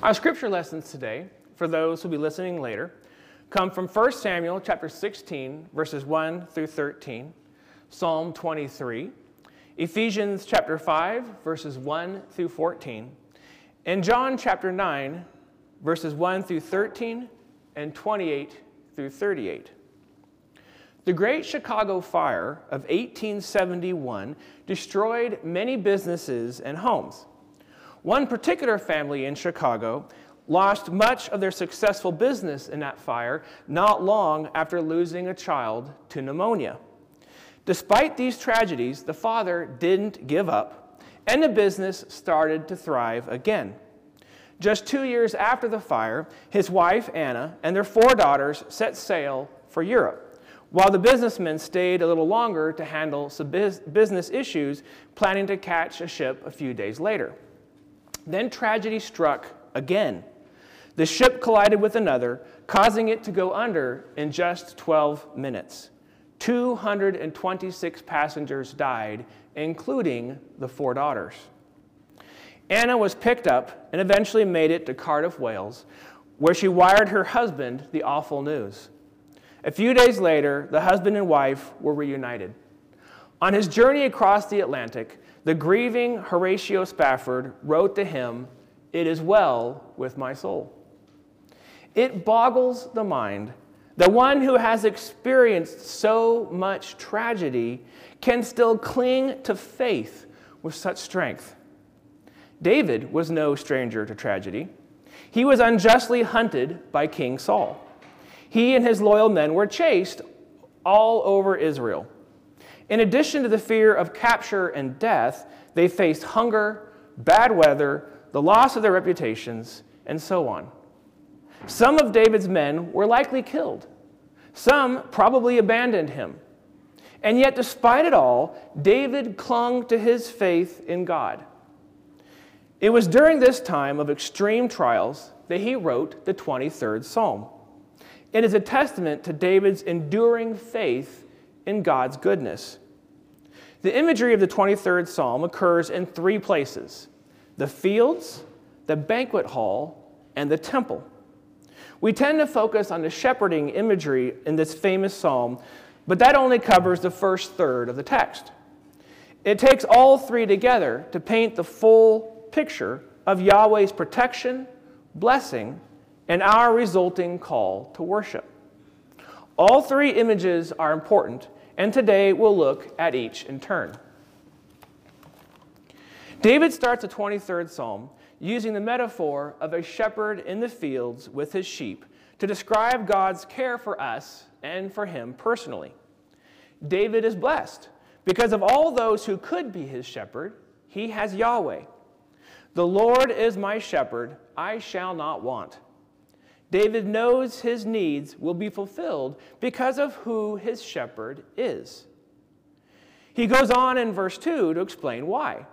Our scripture lessons today, for those who'll be listening later, come from 1 Samuel chapter 16, verses 1 through 13, Psalm 23, Ephesians chapter 5, verses 1 through 14, and John chapter 9, verses 1 through 13 and 28 through 38. The Great Chicago Fire of 1871 destroyed many businesses and homes. One particular family in Chicago lost much of their successful business in that fire not long after losing a child to pneumonia. Despite these tragedies, the father didn't give up, and the business started to thrive again. Just two years after the fire, his wife, Anna, and their four daughters set sail for Europe, while the businessmen stayed a little longer to handle some business issues, planning to catch a ship a few days later. Then tragedy struck again. The ship collided with another, causing it to go under in just 12 minutes. 226 passengers died, including the four daughters. Anna was picked up and eventually made it to Cardiff, Wales, where she wired her husband the awful news. A few days later, the husband and wife were reunited. On his journey across the Atlantic, the grieving Horatio Spafford wrote to him, It is well with my soul. It boggles the mind that one who has experienced so much tragedy can still cling to faith with such strength. David was no stranger to tragedy. He was unjustly hunted by King Saul. He and his loyal men were chased all over Israel. In addition to the fear of capture and death, they faced hunger, bad weather, the loss of their reputations, and so on. Some of David's men were likely killed. Some probably abandoned him. And yet, despite it all, David clung to his faith in God. It was during this time of extreme trials that he wrote the 23rd Psalm. It is a testament to David's enduring faith in God's goodness. The imagery of the 23rd Psalm occurs in three places the fields, the banquet hall, and the temple. We tend to focus on the shepherding imagery in this famous psalm, but that only covers the first third of the text. It takes all three together to paint the full picture of Yahweh's protection, blessing, and our resulting call to worship. All three images are important, and today we'll look at each in turn. David starts the 23rd Psalm using the metaphor of a shepherd in the fields with his sheep to describe God's care for us and for him personally. David is blessed because of all those who could be his shepherd, he has Yahweh. The Lord is my shepherd, I shall not want. David knows his needs will be fulfilled because of who his shepherd is. He goes on in verse 2 to explain why.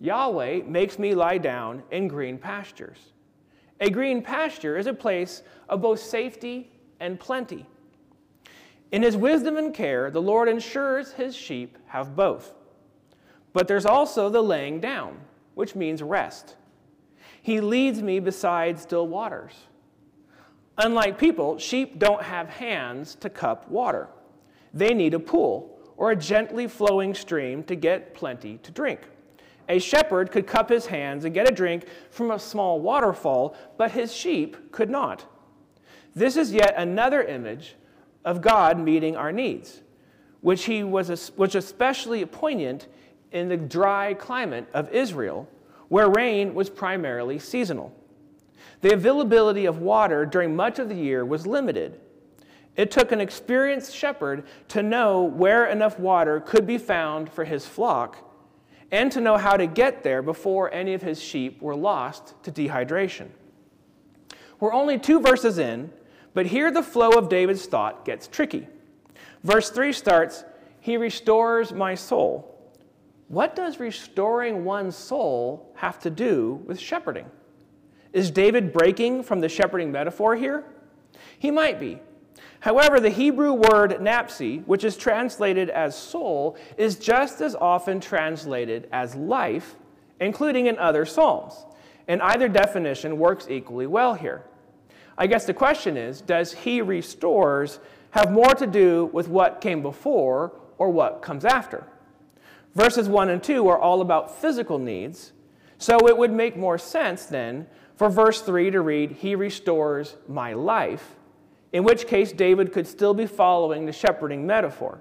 Yahweh makes me lie down in green pastures. A green pasture is a place of both safety and plenty. In his wisdom and care, the Lord ensures his sheep have both. But there's also the laying down, which means rest. He leads me beside still waters. Unlike people, sheep don't have hands to cup water. They need a pool or a gently flowing stream to get plenty to drink. A shepherd could cup his hands and get a drink from a small waterfall, but his sheep could not. This is yet another image of God meeting our needs, which, he was, which especially poignant in the dry climate of Israel, where rain was primarily seasonal. The availability of water during much of the year was limited. It took an experienced shepherd to know where enough water could be found for his flock and to know how to get there before any of his sheep were lost to dehydration. We're only two verses in, but here the flow of David's thought gets tricky. Verse 3 starts, He restores my soul. What does restoring one's soul have to do with shepherding? Is David breaking from the shepherding metaphor here? He might be. However, the Hebrew word nafshi, which is translated as soul, is just as often translated as life, including in other Psalms. and either definition works equally well here. I guess the question is does he restores have more to do with what came before or what comes after? Verses 1 and 2 are all about physical needs, so it would make more sense then for verse 3 to read, He restores my life, in which case David could still be following the shepherding metaphor.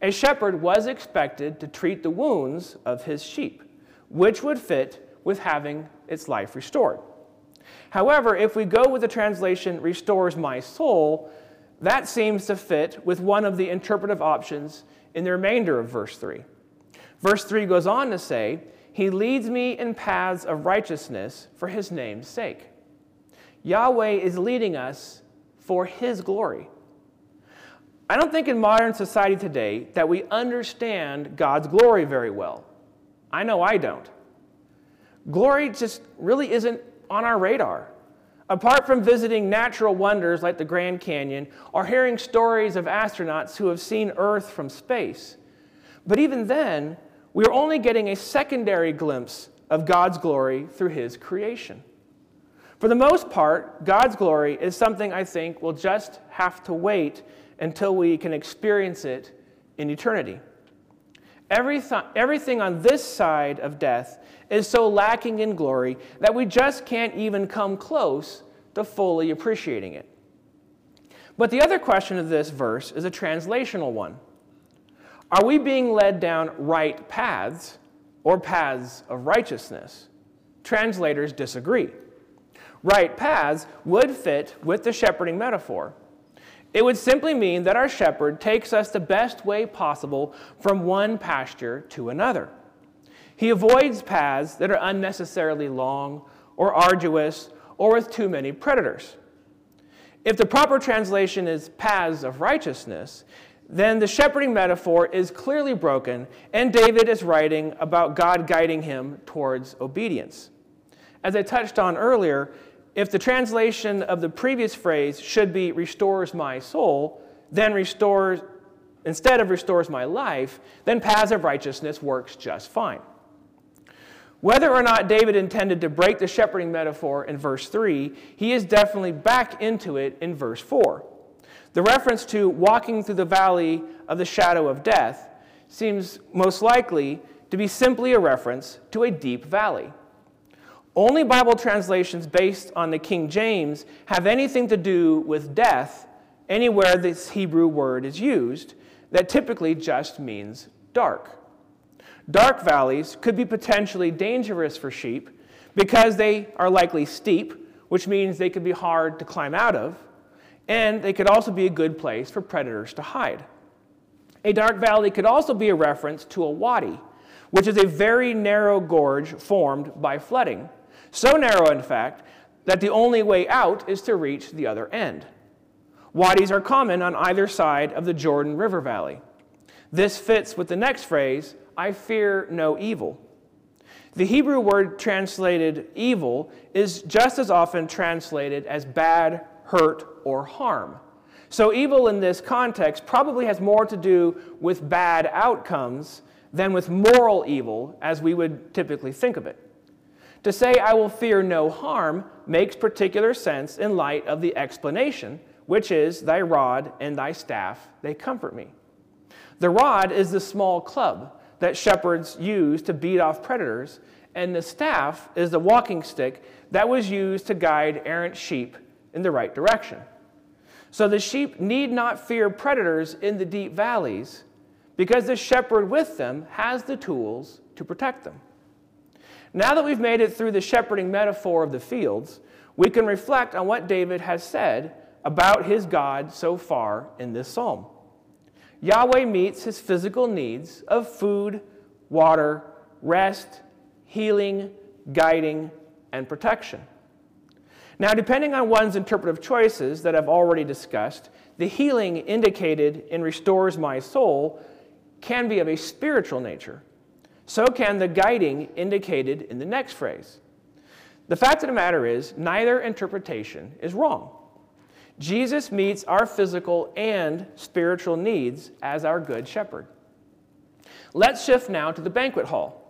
A shepherd was expected to treat the wounds of his sheep, which would fit with having its life restored. However, if we go with the translation, restores my soul, that seems to fit with one of the interpretive options in the remainder of verse 3. Verse 3 goes on to say, He leads me in paths of righteousness for His name's sake. Yahweh is leading us for His glory. I don't think in modern society today that we understand God's glory very well. I know I don't. Glory just really isn't on our radar. Apart from visiting natural wonders like the Grand Canyon or hearing stories of astronauts who have seen Earth from space. But even then, we are only getting a secondary glimpse of God's glory through His creation. For the most part, God's glory is something I think we'll just have to wait until we can experience it in eternity. Everything, everything on this side of death is so lacking in glory that we just can't even come close to fully appreciating it. But the other question of this verse is a translational one. Are we being led down right paths or paths of righteousness? Translators disagree. Right paths would fit with the shepherding metaphor. It would simply mean that our shepherd takes us the best way possible from one pasture to another. He avoids paths that are unnecessarily long or arduous or with too many predators. If the proper translation is paths of righteousness, then the shepherding metaphor is clearly broken, and David is writing about God guiding him towards obedience. As I touched on earlier, if the translation of the previous phrase should be restores my soul, then restores, instead of restores my life, then paths of righteousness works just fine. Whether or not David intended to break the shepherding metaphor in verse 3, he is definitely back into it in verse 4. The reference to walking through the valley of the shadow of death seems most likely to be simply a reference to a deep valley. Only Bible translations based on the King James have anything to do with death anywhere this Hebrew word is used, that typically just means dark. Dark valleys could be potentially dangerous for sheep because they are likely steep, which means they could be hard to climb out of, and they could also be a good place for predators to hide. A dark valley could also be a reference to a wadi, which is a very narrow gorge formed by flooding. So narrow, in fact, that the only way out is to reach the other end. Wadis are common on either side of the Jordan River Valley. This fits with the next phrase, I fear no evil. The Hebrew word translated evil is just as often translated as bad, hurt, or harm. So, evil in this context probably has more to do with bad outcomes than with moral evil as we would typically think of it. To say, I will fear no harm, makes particular sense in light of the explanation, which is, Thy rod and thy staff, they comfort me. The rod is the small club that shepherds use to beat off predators, and the staff is the walking stick that was used to guide errant sheep in the right direction. So the sheep need not fear predators in the deep valleys because the shepherd with them has the tools to protect them. Now that we've made it through the shepherding metaphor of the fields, we can reflect on what David has said about his God so far in this psalm. Yahweh meets his physical needs of food, water, rest, healing, guiding, and protection. Now, depending on one's interpretive choices that I've already discussed, the healing indicated in restores my soul can be of a spiritual nature. So can the guiding indicated in the next phrase. The fact of the matter is, neither interpretation is wrong. Jesus meets our physical and spiritual needs as our good shepherd. Let's shift now to the banquet hall.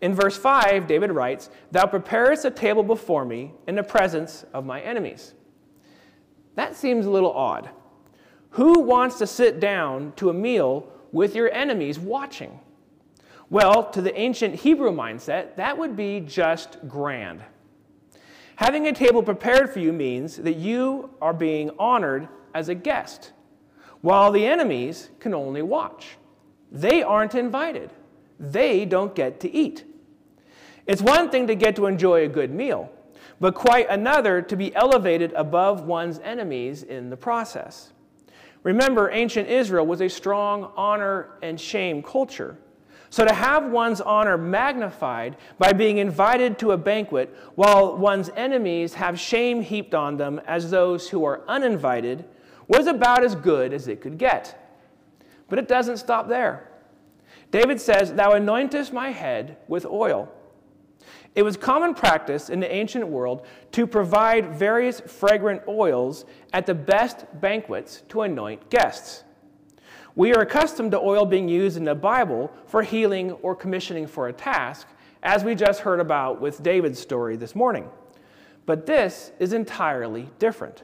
In verse 5, David writes, Thou preparest a table before me in the presence of my enemies. That seems a little odd. Who wants to sit down to a meal with your enemies watching? Well, to the ancient Hebrew mindset, that would be just grand. Having a table prepared for you means that you are being honored as a guest, while the enemies can only watch. They aren't invited, they don't get to eat. It's one thing to get to enjoy a good meal, but quite another to be elevated above one's enemies in the process. Remember, ancient Israel was a strong honor and shame culture. So to have one's honor magnified by being invited to a banquet while one's enemies have shame heaped on them as those who are uninvited was about as good as it could get. But it doesn't stop there. David says, Thou anointest my head with oil. It was common practice in the ancient world to provide various fragrant oils at the best banquets to anoint guests. We are accustomed to oil being used in the Bible for healing or commissioning for a task, as we just heard about with David's story this morning. But this is entirely different.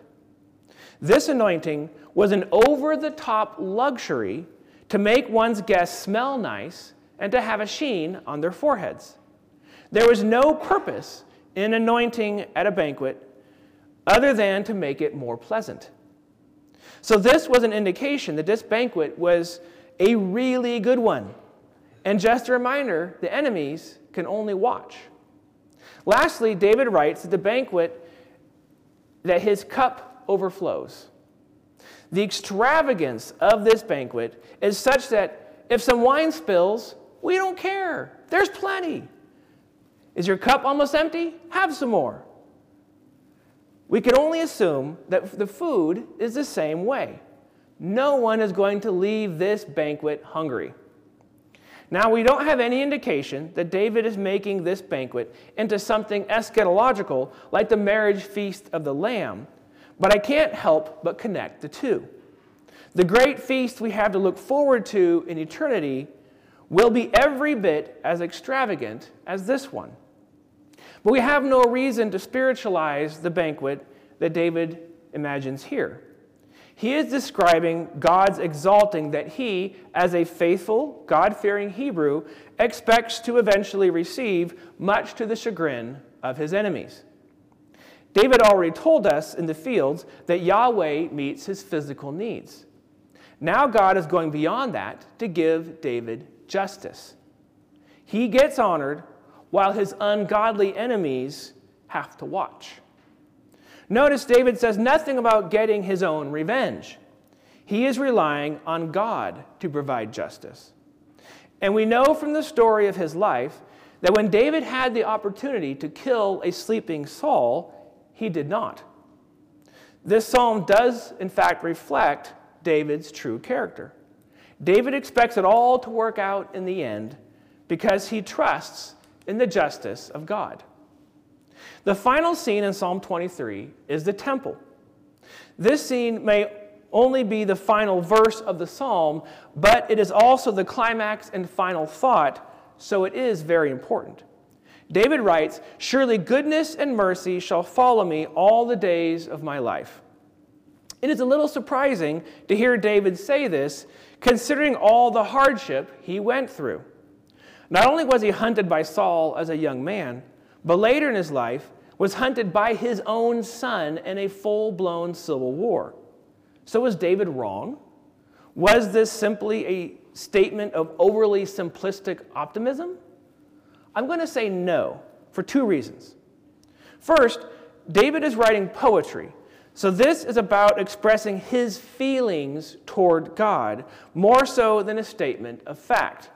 This anointing was an over the top luxury to make one's guests smell nice and to have a sheen on their foreheads. There was no purpose in anointing at a banquet other than to make it more pleasant. So, this was an indication that this banquet was a really good one. And just a reminder the enemies can only watch. Lastly, David writes that the banquet, that his cup overflows. The extravagance of this banquet is such that if some wine spills, we don't care. There's plenty. Is your cup almost empty? Have some more. We can only assume that the food is the same way. No one is going to leave this banquet hungry. Now, we don't have any indication that David is making this banquet into something eschatological like the marriage feast of the Lamb, but I can't help but connect the two. The great feast we have to look forward to in eternity will be every bit as extravagant as this one. But we have no reason to spiritualize the banquet that David imagines here. He is describing God's exalting that he, as a faithful, God fearing Hebrew, expects to eventually receive, much to the chagrin of his enemies. David already told us in the fields that Yahweh meets his physical needs. Now God is going beyond that to give David justice. He gets honored while his ungodly enemies have to watch. Notice David says nothing about getting his own revenge. He is relying on God to provide justice. And we know from the story of his life that when David had the opportunity to kill a sleeping Saul, he did not. This psalm does, in fact, reflect David's true character. David expects it all to work out in the end because he trusts in the justice of God. The final scene in Psalm 23 is the temple. This scene may only be the final verse of the psalm, but it is also the climax and final thought, so it is very important. David writes, Surely goodness and mercy shall follow me all the days of my life. It is a little surprising to hear David say this, considering all the hardship he went through. Not only was he hunted by Saul as a young man, but later in his life was hunted by his own son in a full blown civil war. So was David wrong? Was this simply a statement of overly simplistic optimism? I'm going to say no for two reasons. First, David is writing poetry, so this is about expressing his feelings toward God more so than a statement of fact.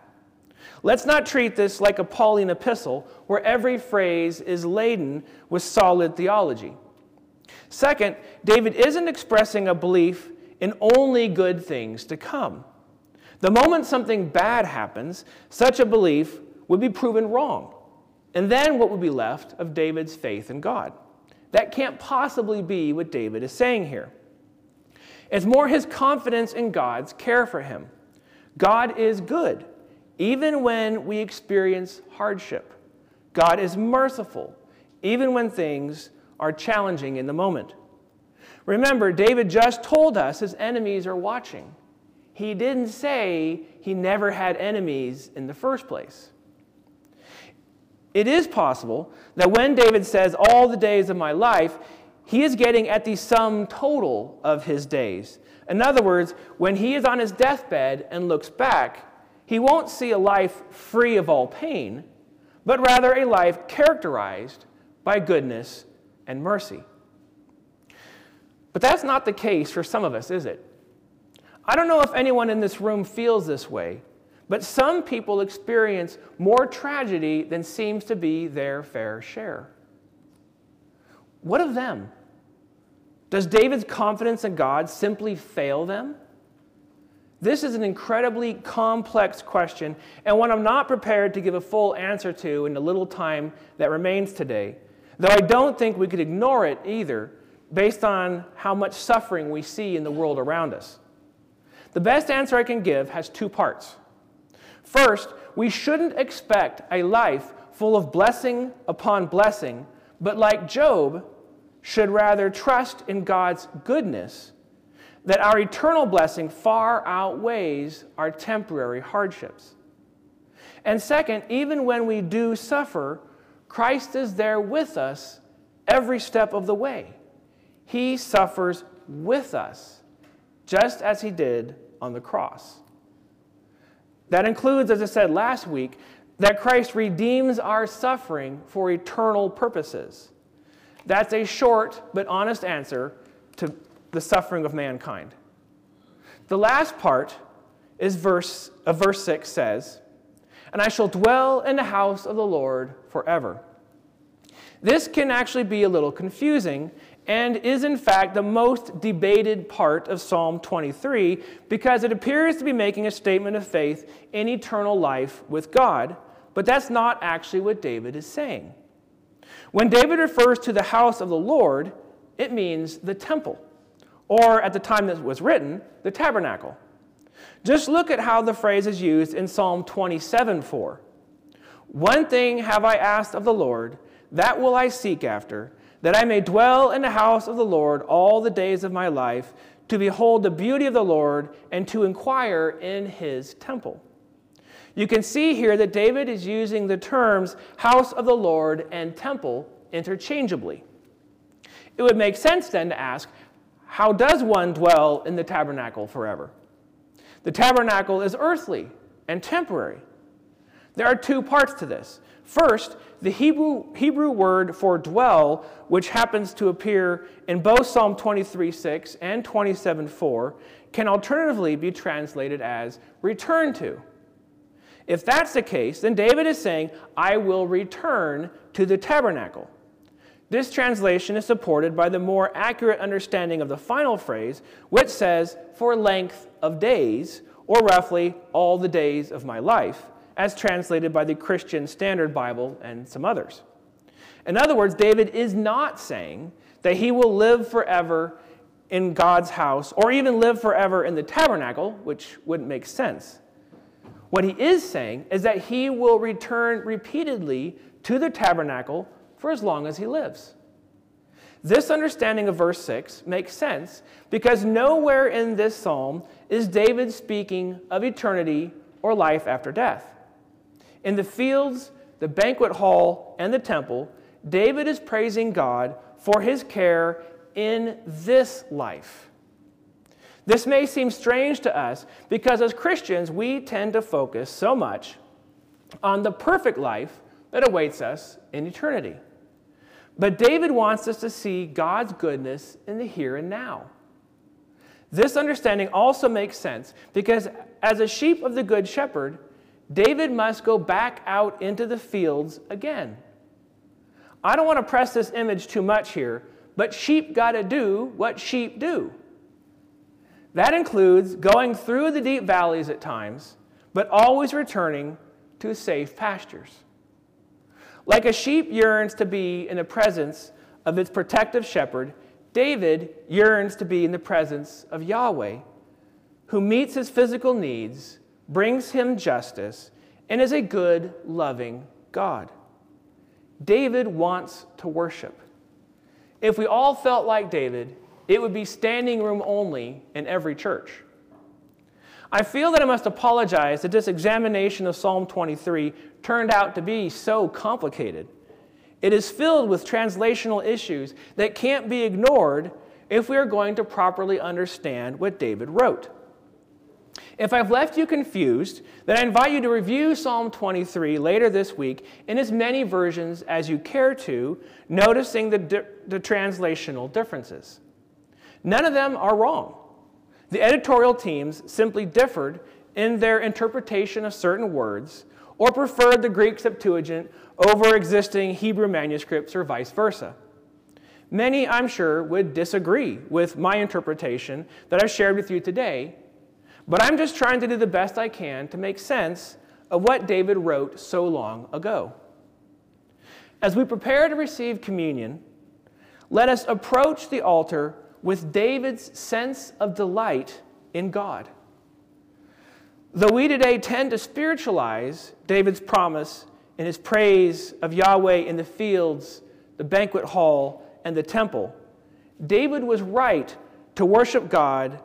Let's not treat this like a Pauline epistle where every phrase is laden with solid theology. Second, David isn't expressing a belief in only good things to come. The moment something bad happens, such a belief would be proven wrong. And then what would be left of David's faith in God? That can't possibly be what David is saying here. It's more his confidence in God's care for him. God is good even when we experience hardship. God is merciful, even when things are challenging in the moment. Remember, David just told us his enemies are watching. He didn't say he never had enemies in the first place. It is possible that when David says, All the days of my life, he is getting at the sum total of his days. In other words, when he is on his deathbed and looks back, he won't see a life free of all pain, but rather a life characterized by goodness and mercy. But that's not the case for some of us, is it? I don't know if anyone in this room feels this way, but some people experience more tragedy than seems to be their fair share. What of them? Does David's confidence in God simply fail them? This is an incredibly complex question and one I'm not prepared to give a full answer to in the little time that remains today, though I don't think we could ignore it either based on how much suffering we see in the world around us. The best answer I can give has two parts. First, we shouldn't expect a life full of blessing upon blessing, but like Job, should rather trust in God's goodness that our eternal blessing far outweighs our temporary hardships. And second, even when we do suffer, Christ is there with us every step of the way. He suffers with us, just as he did on the cross. That includes, as I said last week, that Christ redeems our suffering for eternal purposes. That's a short but honest answer to the suffering of mankind. The last part is verse of verse 6 says, "And I shall dwell in the house of the Lord forever." This can actually be a little confusing and is in fact the most debated part of Psalm 23 because it appears to be making a statement of faith in eternal life with God, but that's not actually what David is saying. When David refers to the house of the Lord, it means the temple, or at the time that was written, the tabernacle. Just look at how the phrase is used in Psalm 27 4. One thing have I asked of the Lord, that will I seek after, that I may dwell in the house of the Lord all the days of my life, to behold the beauty of the Lord and to inquire in his temple. You can see here that David is using the terms house of the Lord and temple interchangeably. It would make sense then to ask, how does one dwell in the tabernacle forever? The tabernacle is earthly and temporary. There are two parts to this. First, the Hebrew, Hebrew word for dwell, which happens to appear in both Psalm 23 6 and 27 4, can alternatively be translated as return to. If that's the case, then David is saying, I will return to the tabernacle. This translation is supported by the more accurate understanding of the final phrase, which says, for length of days, or roughly all the days of my life, as translated by the Christian Standard Bible and some others. In other words, David is not saying that he will live forever in God's house or even live forever in the tabernacle, which wouldn't make sense. What he is saying is that he will return repeatedly to the tabernacle for as long as he lives. This understanding of verse 6 makes sense because nowhere in this psalm is David speaking of eternity or life after death. In the fields, the banquet hall, and the temple, David is praising God for his care in this life. This may seem strange to us because as Christians, we tend to focus so much on the perfect life that awaits us in eternity. But David wants us to see God's goodness in the here and now. This understanding also makes sense because, as a sheep of the Good Shepherd, David must go back out into the fields again. I don't want to press this image too much here, but sheep got to do what sheep do. That includes going through the deep valleys at times, but always returning to safe pastures. Like a sheep yearns to be in the presence of its protective shepherd, David yearns to be in the presence of Yahweh, who meets his physical needs, brings him justice, and is a good, loving God. David wants to worship. If we all felt like David, it would be standing room only in every church. I feel that I must apologize that this examination of Psalm 23 turned out to be so complicated. It is filled with translational issues that can't be ignored if we are going to properly understand what David wrote. If I've left you confused, then I invite you to review Psalm 23 later this week in as many versions as you care to, noticing the, di- the translational differences. None of them are wrong. The editorial teams simply differed in their interpretation of certain words or preferred the Greek Septuagint over existing Hebrew manuscripts or vice versa. Many, I'm sure, would disagree with my interpretation that I've shared with you today, but I'm just trying to do the best I can to make sense of what David wrote so long ago. As we prepare to receive communion, let us approach the altar with David's sense of delight in God. Though we today tend to spiritualize David's promise in his praise of Yahweh in the fields, the banquet hall, and the temple, David was right to worship God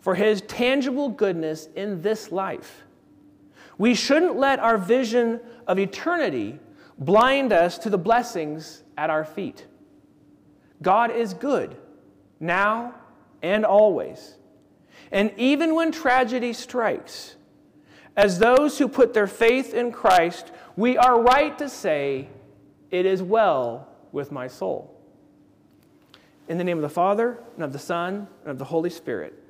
for his tangible goodness in this life. We shouldn't let our vision of eternity blind us to the blessings at our feet. God is good now and always. And even when tragedy strikes, as those who put their faith in Christ, we are right to say, It is well with my soul. In the name of the Father, and of the Son, and of the Holy Spirit.